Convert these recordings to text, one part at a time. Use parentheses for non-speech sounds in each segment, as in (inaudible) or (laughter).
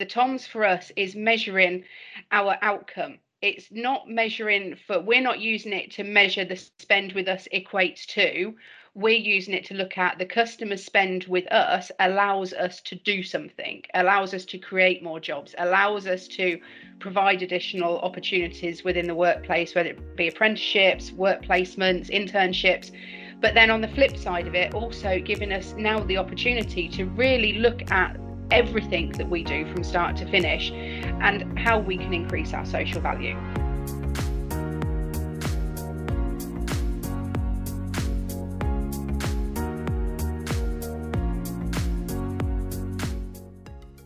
The TOMS for us is measuring our outcome. It's not measuring for, we're not using it to measure the spend with us equates to we're using it to look at the customer spend with us allows us to do something, allows us to create more jobs, allows us to provide additional opportunities within the workplace, whether it be apprenticeships, work placements, internships. But then on the flip side of it, also giving us now the opportunity to really look at everything that we do from start to finish and how we can increase our social value.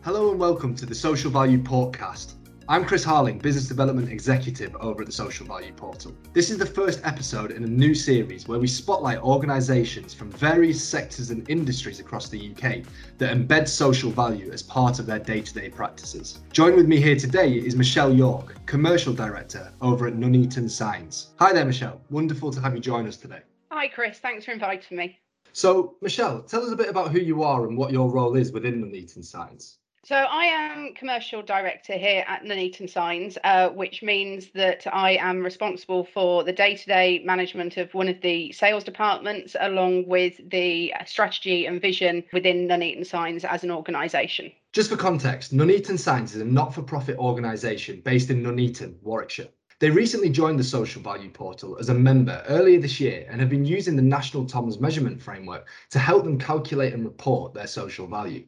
Hello and welcome to the Social Value Podcast. I'm Chris Harling, Business Development Executive over at the Social Value Portal. This is the first episode in a new series where we spotlight organisations from various sectors and industries across the UK that embed social value as part of their day to day practices. Join with me here today is Michelle York, Commercial Director over at Nuneaton Signs. Hi there, Michelle. Wonderful to have you join us today. Hi, Chris. Thanks for inviting me. So, Michelle, tell us a bit about who you are and what your role is within Nuneaton Signs. So I am commercial director here at Nuneaton Signs, uh, which means that I am responsible for the day-to-day management of one of the sales departments, along with the strategy and vision within Nuneaton Signs as an organisation. Just for context, Nuneaton Signs is a not-for-profit organisation based in Nuneaton, Warwickshire. They recently joined the Social Value Portal as a member earlier this year and have been using the National TOMS measurement framework to help them calculate and report their social value.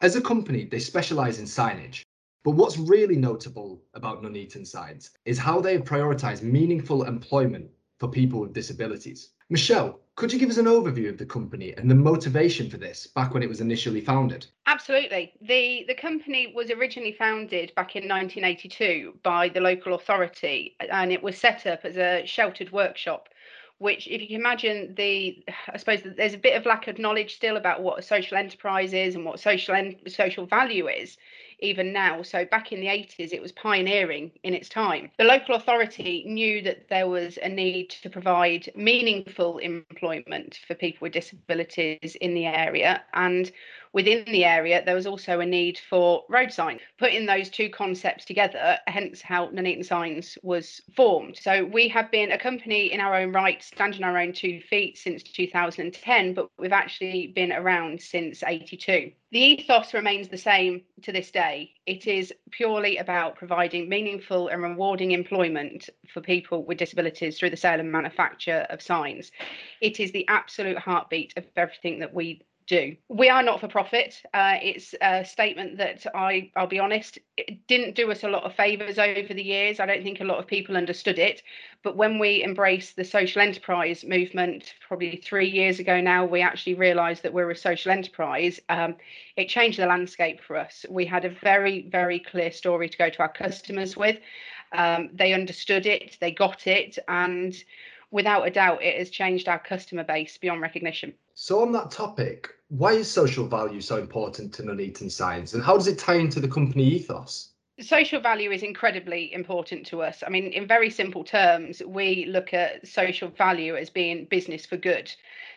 As a company, they specialize in signage. But what's really notable about Nuneaton Signs is how they have prioritized meaningful employment for people with disabilities. Michelle, could you give us an overview of the company and the motivation for this back when it was initially founded? Absolutely. The the company was originally founded back in 1982 by the local authority and it was set up as a sheltered workshop which if you can imagine the i suppose there's a bit of lack of knowledge still about what a social enterprise is and what social en- social value is even now. So back in the 80s it was pioneering in its time. The local authority knew that there was a need to provide meaningful employment for people with disabilities in the area. And within the area, there was also a need for road signs. Putting those two concepts together, hence how Nuneaton Signs was formed. So we have been a company in our own right, standing our own two feet since 2010, but we've actually been around since 82. The ethos remains the same to this day. It is purely about providing meaningful and rewarding employment for people with disabilities through the sale and manufacture of signs. It is the absolute heartbeat of everything that we do. We are not for profit. Uh, it's a statement that I, I'll be honest, it didn't do us a lot of favours over the years. I don't think a lot of people understood it. But when we embraced the social enterprise movement, probably three years ago now, we actually realised that we're a social enterprise. Um, it changed the landscape for us. We had a very, very clear story to go to our customers with. Um, they understood it, they got it, and without a doubt, it has changed our customer base beyond recognition. So, on that topic, why is social value so important to Nuneaton Signs and how does it tie into the company ethos? Social value is incredibly important to us. I mean, in very simple terms, we look at social value as being business for good.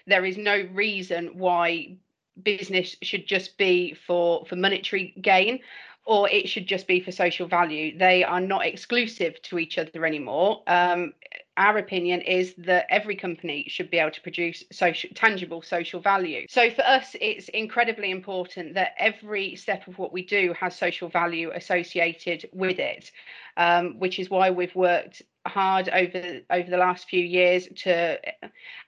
There is no reason why business should just be for for monetary gain or it should just be for social value. They are not exclusive to each other anymore. Um, our opinion is that every company should be able to produce social tangible social value. So for us it's incredibly important that every step of what we do has social value associated with it um, which is why we've worked hard over over the last few years to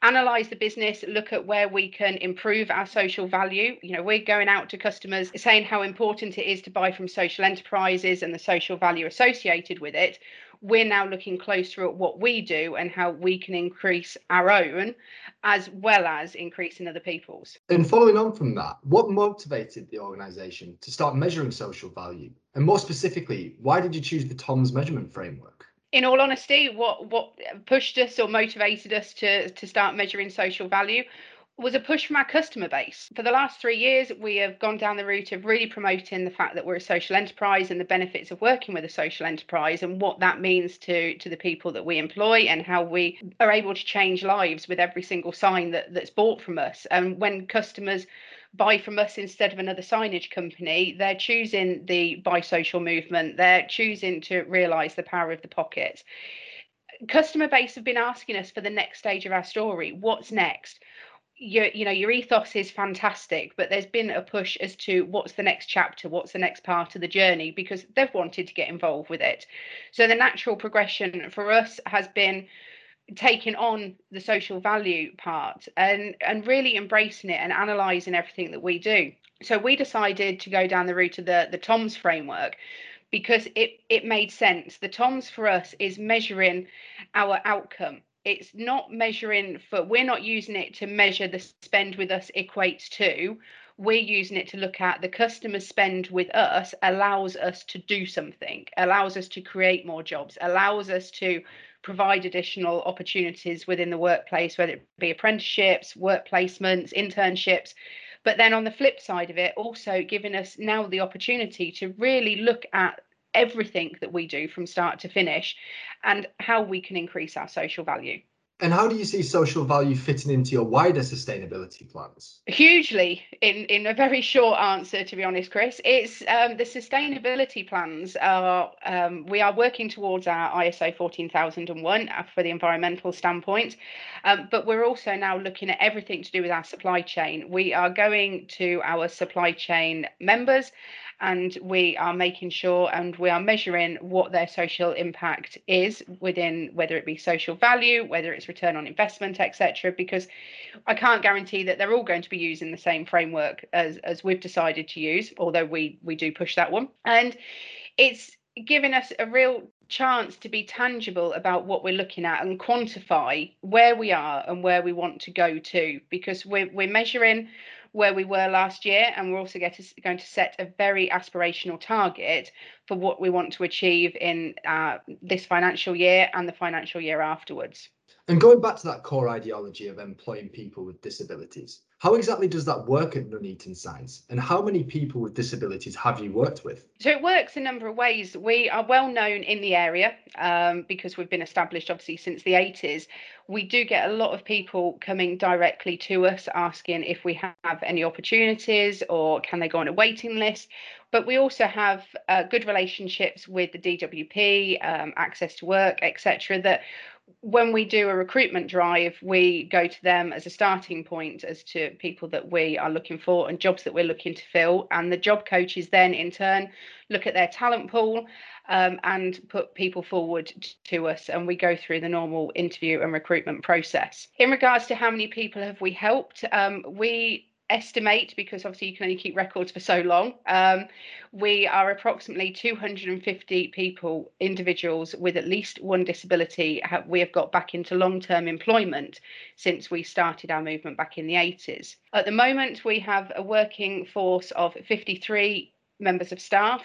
analyze the business look at where we can improve our social value. You know we're going out to customers saying how important it is to buy from social enterprises and the social value associated with it we're now looking closer at what we do and how we can increase our own as well as increasing other people's. And following on from that, what motivated the organisation to start measuring social value? And more specifically, why did you choose the TOMS measurement framework? In all honesty, what what pushed us or motivated us to to start measuring social value was a push from our customer base. For the last three years, we have gone down the route of really promoting the fact that we're a social enterprise and the benefits of working with a social enterprise and what that means to, to the people that we employ and how we are able to change lives with every single sign that, that's bought from us. And when customers buy from us instead of another signage company, they're choosing the buy social movement. They're choosing to realize the power of the pocket. Customer base have been asking us for the next stage of our story. What's next? Your you know your ethos is fantastic but there's been a push as to what's the next chapter what's the next part of the journey because they've wanted to get involved with it. So the natural progression for us has been taking on the social value part and and really embracing it and analyzing everything that we do. So we decided to go down the route of the the toms framework because it it made sense. The toms for us is measuring our outcome it's not measuring for we're not using it to measure the spend with us equates to we're using it to look at the customer spend with us allows us to do something allows us to create more jobs allows us to provide additional opportunities within the workplace whether it be apprenticeships work placements internships. But then on the flip side of it also giving us now the opportunity to really look at everything that we do from start to finish and how we can increase our social value. And how do you see social value fitting into your wider sustainability plans? Hugely, in, in a very short answer, to be honest, Chris. It's um, the sustainability plans are, um, we are working towards our ISO 14001 uh, for the environmental standpoint, um, but we're also now looking at everything to do with our supply chain. We are going to our supply chain members and we are making sure and we are measuring what their social impact is within whether it be social value whether it's return on investment etc because i can't guarantee that they're all going to be using the same framework as as we've decided to use although we we do push that one. And it's giving us a real chance to be tangible about what we're looking at and quantify where we are and where we want to go to because we're, we're measuring where we were last year, and we're also to, going to set a very aspirational target for what we want to achieve in uh, this financial year and the financial year afterwards. And going back to that core ideology of employing people with disabilities, how exactly does that work at Nuneaton Signs? And how many people with disabilities have you worked with? So it works a number of ways. We are well known in the area um, because we've been established obviously since the 80s. We do get a lot of people coming directly to us asking if we have any opportunities or can they go on a waiting list. But we also have uh, good relationships with the DWP, um, access to work, etc. That when we do a recruitment drive, we go to them as a starting point as to people that we are looking for and jobs that we're looking to fill. And the job coaches then, in turn, look at their talent pool um, and put people forward to us. And we go through the normal interview and recruitment process. In regards to how many people have we helped, um, we estimate because obviously you can only keep records for so long. Um, we are approximately 250 people individuals with at least one disability have, we have got back into long-term employment since we started our movement back in the 80s at the moment we have a working force of 53 members of staff,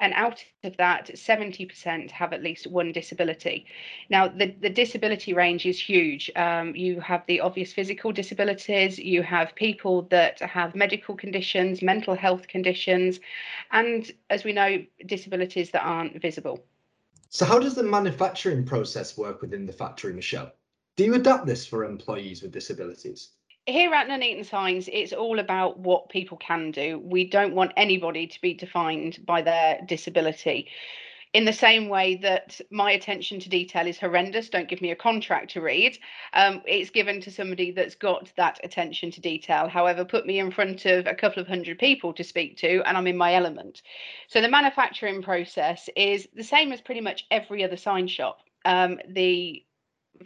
and out of that, 70% have at least one disability. Now, the, the disability range is huge. Um, you have the obvious physical disabilities, you have people that have medical conditions, mental health conditions, and as we know, disabilities that aren't visible. So, how does the manufacturing process work within the factory, Michelle? Do you adapt this for employees with disabilities? Here at Nuneaton Signs, it's all about what people can do. We don't want anybody to be defined by their disability. In the same way that my attention to detail is horrendous, don't give me a contract to read. Um, it's given to somebody that's got that attention to detail. However, put me in front of a couple of hundred people to speak to, and I'm in my element. So the manufacturing process is the same as pretty much every other sign shop. Um, the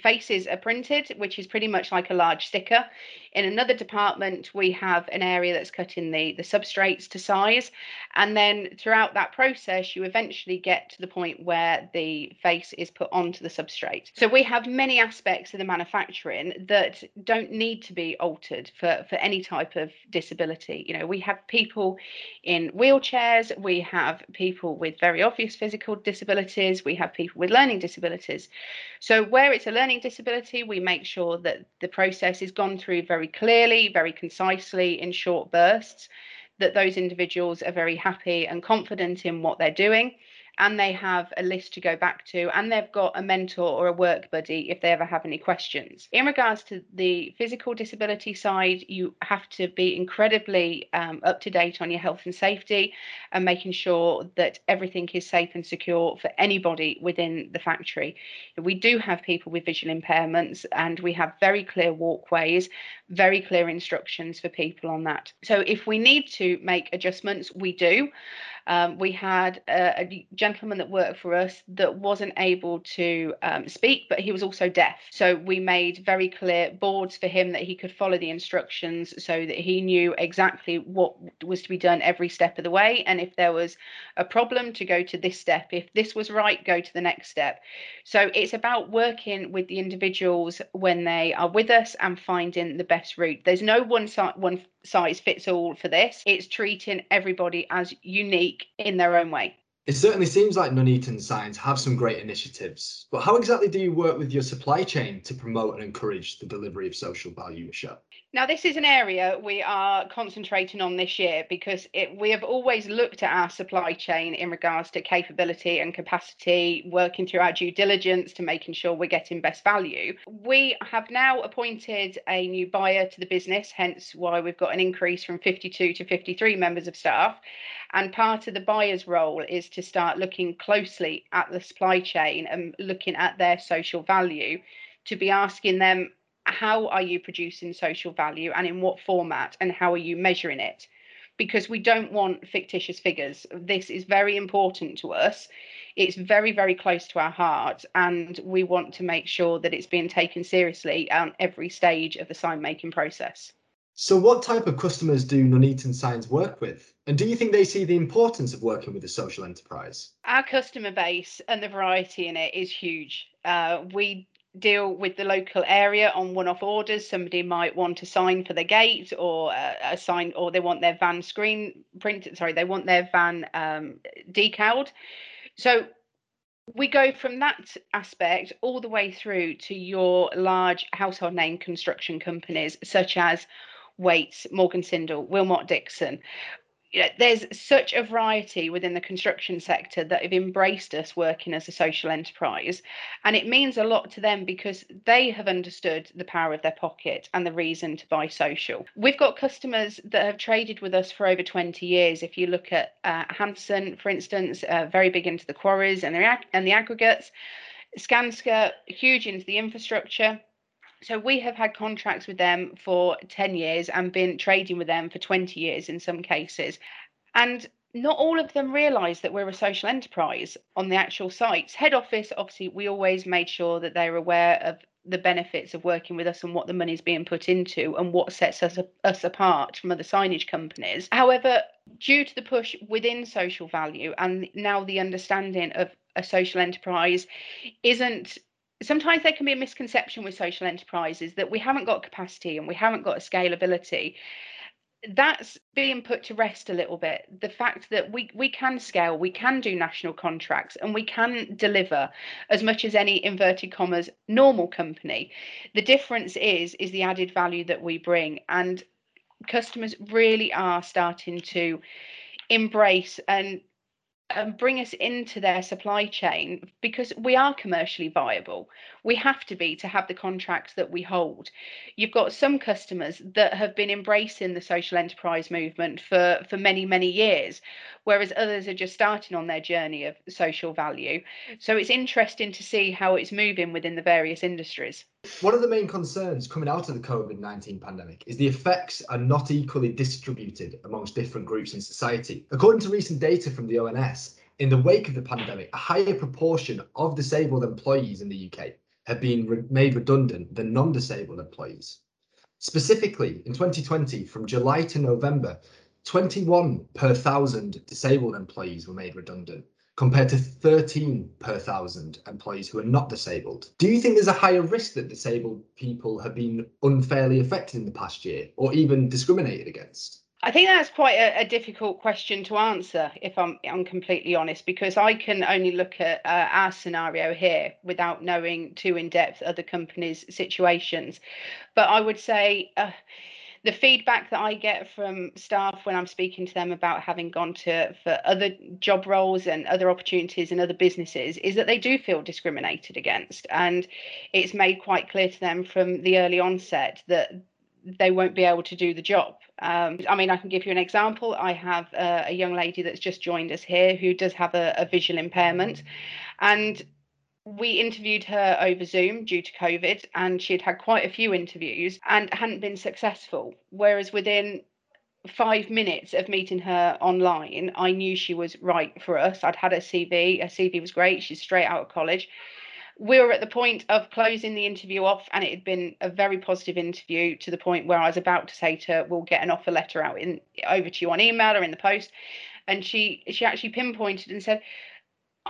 faces are printed, which is pretty much like a large sticker. In another department, we have an area that's cutting the, the substrates to size. And then throughout that process, you eventually get to the point where the face is put onto the substrate. So we have many aspects of the manufacturing that don't need to be altered for, for any type of disability. You know, we have people in wheelchairs, we have people with very obvious physical disabilities, we have people with learning disabilities. So where it's a learning disability, we make sure that the process is gone through very clearly, very concisely in short bursts, that those individuals are very happy and confident in what they're doing. And they have a list to go back to and they've got a mentor or a work buddy if they ever have any questions. In regards to the physical disability side, you have to be incredibly um, up to date on your health and safety and making sure that everything is safe and secure for anybody within the factory. We do have people with visual impairments and we have very clear walkways, very clear instructions for people on that. So if we need to make adjustments, we do. Um, we had a, a, gentleman that worked for us that wasn't able to um, speak, but he was also deaf. So we made very clear boards for him that he could follow the instructions so that he knew exactly what was to be done every step of the way. And if there was a problem, to go to this step. If this was right, go to the next step. So it's about working with the individuals when they are with us and finding the best route. There's no one, one size fits all for this. It's treating everybody as unique in their own way. It certainly seems like Nuneaton Signs have some great initiatives, but how exactly do you work with your supply chain to promote and encourage the delivery of social value, Michelle? Now, this is an area we are concentrating on this year because it, we have always looked at our supply chain in regards to capability and capacity, working through our due diligence to making sure we're getting best value. We have now appointed a new buyer to the business, hence why we've got an increase from 52 to 53 members of staff. And part of the buyer's role is to start looking closely at the supply chain and looking at their social value to be asking them how are you producing social value and in what format and how are you measuring it? Because we don't want fictitious figures. This is very important to us. It's very very close to our heart and we want to make sure that it's being taken seriously on every stage of the sign making process so what type of customers do Nuneaton Signs work with? And do you think they see the importance of working with a social enterprise? Our customer base and the variety in it is huge. Uh, we deal with the local area on one-off orders. Somebody might want a sign for the gate or a, a sign, or they want their van screen printed. Sorry, they want their van um, decaled. So we go from that aspect all the way through to your large household name construction companies such as Wates, Morgan Sindall, Willmott Dixon, you know, there's such a variety within the construction sector that have embraced us working as a social enterprise. And it means a lot to them because they have understood the power of their pocket and the reason to buy social. We've got customers that have traded with us for over 20 years. If you look at uh, Hanson, for instance, uh, very big into the quarries and the, and the aggregates, Skanska, huge into the infrastructure so we have had contracts with them for 10 years and been trading with them for 20 years in some cases. And not all of them realise that we're a social enterprise on the actual sites. Head office, obviously, we always made sure that they're aware of the benefits of working with us and what the money's being put into and what sets us, us apart from other signage companies. However, due to the push within social value and now the understanding of a social enterprise isn't sometimes there can be a misconception with social enterprises that we haven't got capacity and we haven't got a scalability. That's being put to rest a little bit. The fact that we we can scale we can do national contracts and we can deliver as much as any inverted commas normal company. The difference is is the added value that we bring and customers really are starting to embrace and um, bring us into their supply chain because we are commercially viable. We have to be to have the contracts that we hold. You've got some customers that have been embracing the social enterprise movement for, for many, many years, whereas others are just starting on their journey of social value. So it's interesting to see how it's moving within the various industries. One of the main concerns coming out of the COVID 19 pandemic is the effects are not equally distributed amongst different groups in society. According to recent data from the ONS, in the wake of the pandemic, a higher proportion of disabled employees in the UK have been re- made redundant than non disabled employees. Specifically, in 2020, from July to November, 21 per thousand disabled employees were made redundant, compared to 13 per thousand employees who are not disabled. Do you think there's a higher risk that disabled people have been unfairly affected in the past year or even discriminated against? I think that's quite a, a, difficult question to answer, if I'm, I'm completely honest, because I can only look at uh, our scenario here without knowing too in depth other companies' situations. But I would say uh, the feedback that I get from staff when I'm speaking to them about having gone to for other job roles and other opportunities and other businesses is that they do feel discriminated against. And it's made quite clear to them from the early onset that they won't be able to do the job. Um, I mean, I can give you an example. I have a, a, young lady that's just joined us here who does have a, a visual impairment, and we interviewed her over Zoom due to COVID, and she'd had quite a few interviews and hadn't been successful. Whereas within five minutes of meeting her online, I knew she was right for us. I'd had her CV, her CV was great. She's straight out of college. We were at the point of closing the interview off, and it had been a very positive interview to the point where I was about to say to her, "We'll get an offer letter out in over to you on email or in the post." And she she actually pinpointed and said,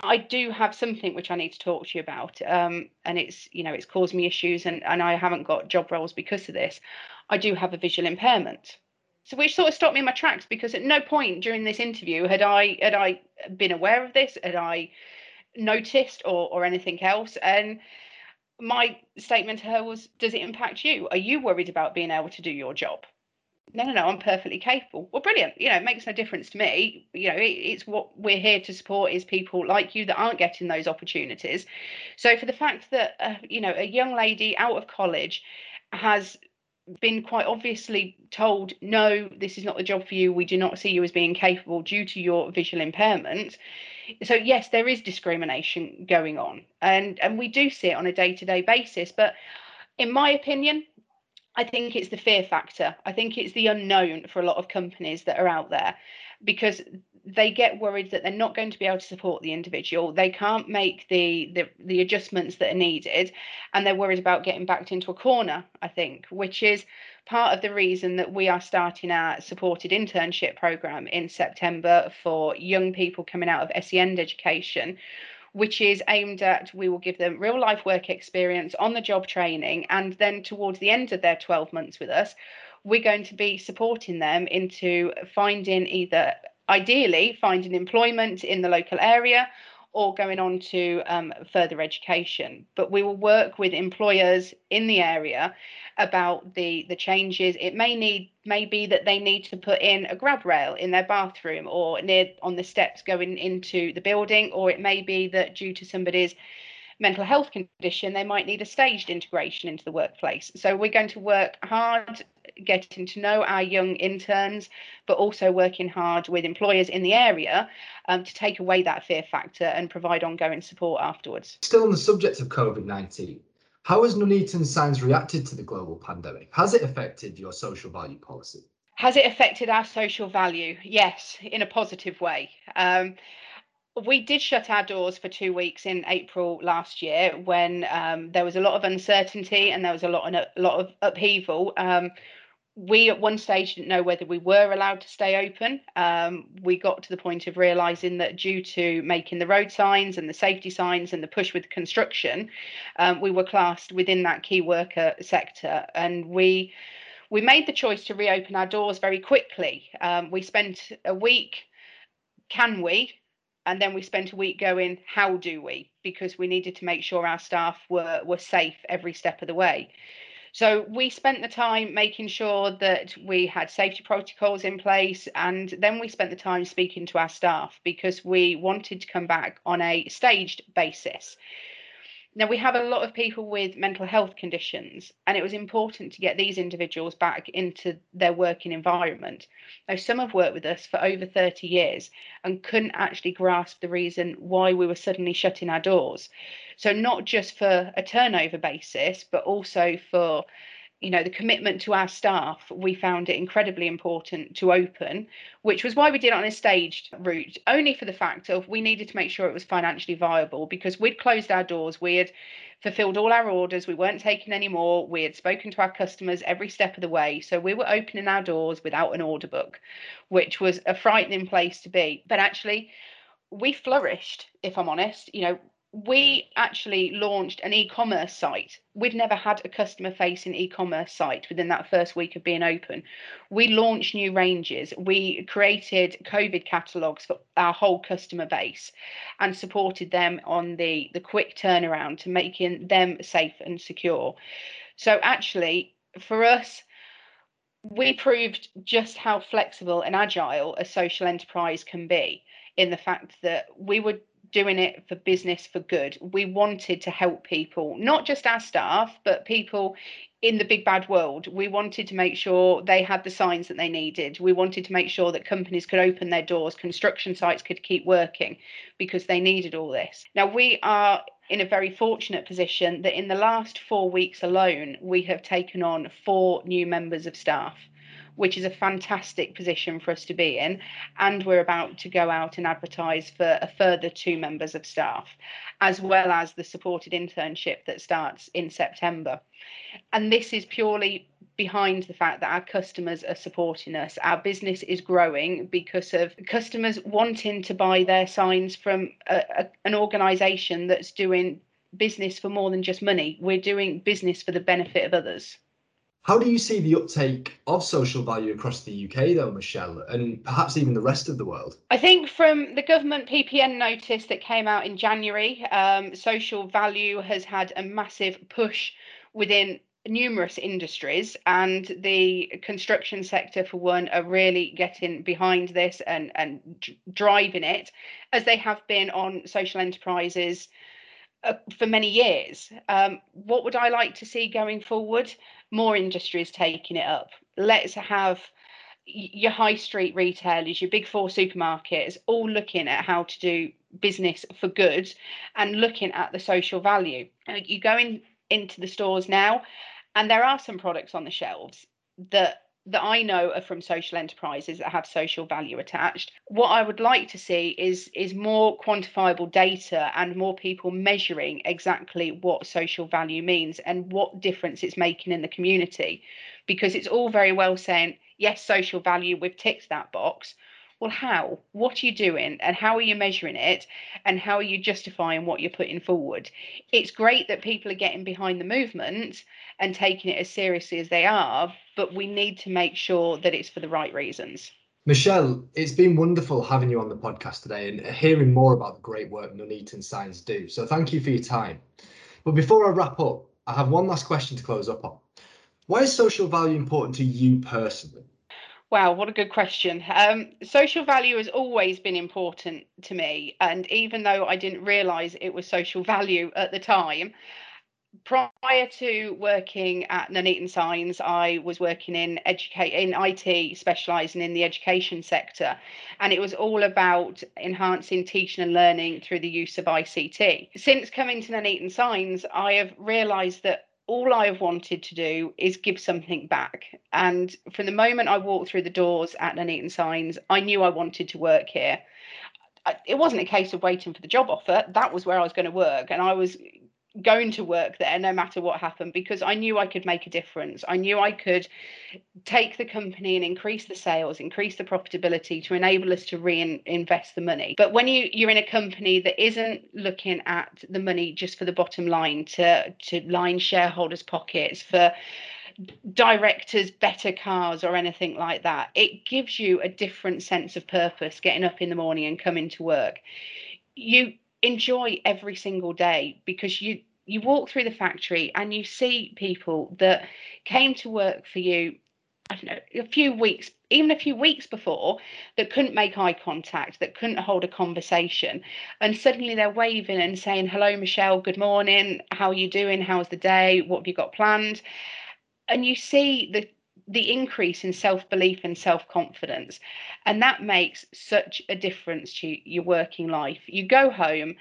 I do have something which I need to talk to you about, um, and it's you know it's caused me issues, and and I haven't got job roles because of this. I do have a visual impairment, so which sort of stopped me in my tracks because at no point during this interview had I had I been aware of this, had I noticed or or anything else, and my statement to her was, "Does it impact you? Are you worried about being able to do your job?" No, no, no, I'm perfectly capable. Well, brilliant. You know, it makes no difference to me. You know, it, it's what we're here to support is people like you that aren't getting those opportunities. So for the fact that, uh, you know, a young lady out of college has been quite obviously told, no, this is not the job for you. We do not see you as being capable due to your visual impairment. So yes, there is discrimination going on, and and we do see it on a day to day basis. But in my opinion, I think it's the fear factor. I think it's the unknown for a lot of companies that are out there because they get worried that they're not going to be able to support the individual. They can't make the, the the adjustments that are needed, and they're worried about getting backed into a corner. I think, which is part of the reason that we are starting our supported internship program in September for young people coming out of SEND education, which is aimed at we will give them real life work experience on the job training and then towards the end of their 12 months with us we're going to be supporting them into finding either ideally finding employment in the local area or going on to um, further education. But we will work with employers in the area about the the changes. It may need may be that they need to put in a grab rail in their bathroom or near on the steps going into the building, or it may be that due to somebody's mental health condition, they might need a staged integration into the workplace. So we're going to work hard getting to know our young interns, but also working hard with employers in the area um, to take away that fear factor and provide ongoing support afterwards. Still on the subject of COVID 19, how has Nuneaton Signs reacted to the global pandemic? Has it affected your social value policy? Has it affected our social value? Yes, in a positive way. Um, we did shut our doors for two weeks in April last year when um, there was a lot of uncertainty and there was a lot, of, a lot of upheaval. Um, we at one stage didn't know whether we were allowed to stay open. Um, we got to the point of realizing that due to making the road signs and the safety signs and the push with construction, um, we were classed within that key worker sector, and we we made the choice to reopen our doors very quickly. Um, we spent a week. Can we? and then we spent a week going how do we because we needed to make sure our staff were were safe every step of the way so we spent the time making sure that we had safety protocols in place and then we spent the time speaking to our staff because we wanted to come back on a staged basis now, we have a lot of people with mental health conditions, and it was important to get these individuals back into their working environment. Now, some have worked with us for over 30 years and couldn't actually grasp the reason why we were suddenly shutting our doors. So, not just for a turnover basis, but also for you know the commitment to our staff we found it incredibly important to open which was why we did it on a staged route only for the fact of we needed to make sure it was financially viable because we'd closed our doors we had fulfilled all our orders we weren't taking any more we had spoken to our customers every step of the way. So we were opening our doors without an order book which was a frightening place to be. But actually we flourished if i'm honest you know we actually launched an e-commerce site. We'd never had a customer facing e-commerce site within that first week of being open. We launched new ranges. We created COVID catalogs for our whole customer base and supported them on the, the quick turnaround to making them safe and secure. So actually for us, we proved just how flexible and agile a social enterprise can be in the fact that we were doing it for business for good. We wanted to help people, not just our staff, but people in the big bad world. We wanted to make sure they had the signs that they needed. We wanted to make sure that companies could open their doors, construction sites could keep working because they needed all this. Now, we are in a very fortunate position that in the last four weeks alone, we have taken on four new members of staff which is a fantastic position for us to be in. And we're about to go out and advertise for a further two members of staff, as well as the supported internship that starts in September. And this is purely behind the fact that our customers are supporting us. Our business is growing because of customers wanting to buy their signs from a, a, an organisation that's doing business for more than just money. We're doing business for the benefit of others. How do you see the uptake of social value across the UK, though, Michelle, and perhaps even the rest of the world? I think from the government PPN notice that came out in January, um, social value has had a massive push within numerous industries and the construction sector for one are really getting behind this and and driving it as they have been on social enterprises uh, for many years um, what would i like to see going forward more industries taking it up. Let's have your high street retailers, your big four supermarkets, all looking at how to do business for good and looking at the social value. You go in, into the stores now, and there are some products on the shelves that that I know are from social enterprises that have social value attached. What I would like to see is is more quantifiable data and more people measuring exactly what social value means and what difference it's making in the community. Because it's all very well saying, yes, social value, we've ticked that box, well, how? What are you doing? And how are you measuring it? And how are you justifying what you're putting forward? It's great that people are getting behind the movement and taking it as seriously as they are, but we need to make sure that it's for the right reasons. Michelle, it's been wonderful having you on the podcast today and hearing more about the great work Nuneaton Signs do. So thank you for your time. But before I wrap up, I have one last question to close up on. Why is social value important to you personally? Wow, what a good question. Um, social value has always been important to me. And even though I didn't realize it was social (laughs) value at the time, prior to working at Nuneaton Signs, I was working in educate in IT, specialising in the education sector, and it was all about enhancing teaching and learning through the use of ICT. Since coming to Nuneaton Signs, I have realised that all I have wanted to do is give something back. And from the moment I walked through the doors at Nuneaton Signs, I knew I wanted to work here. It wasn't a case of waiting for the job offer. That was where I was going to work. And I was going to work there no matter what happened because I knew I could make a difference. I knew I could take the company and increase the sales, increase the profitability to enable us to reinvest the money. But when you you're in a company that isn't looking at the money just for the bottom line to to line shareholders' pockets for directors better cars or anything like that it gives you a different sense of purpose getting up in the morning and coming to work you enjoy every single day because you you walk through the factory and you see people that came to work for you I don't know, a few weeks, even a few weeks before, that couldn't make eye contact, that couldn't hold a conversation. And suddenly they're waving and saying, Hello, Michelle, good morning. How are you doing? How's the day? What have you got planned? And you see the the increase in self-belief and self-confidence. And that makes such a difference to your working life. You go home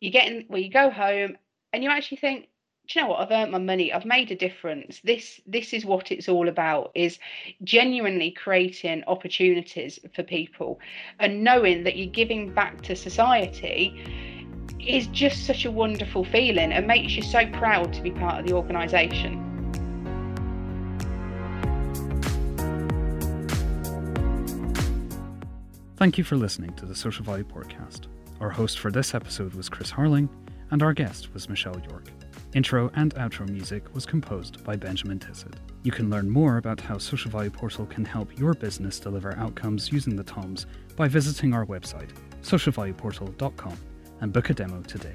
you get in well you go home and you actually think do you know what? I've earned my money. I've made a difference. This this is what it's all about is genuinely creating opportunities for people. And knowing that you're giving back to society is just such a wonderful feeling and makes you so proud to be part of the organization Thank you for listening to the Social Value Podcast. Our host for this episode was Chris Harling, and our guest was Michelle York. Intro and outro music was composed by Benjamin Tissot. You can learn more about how Social Value Portal can help your business deliver outcomes using the TOMS by visiting our website, socialvalueportal.com, and book a demo today.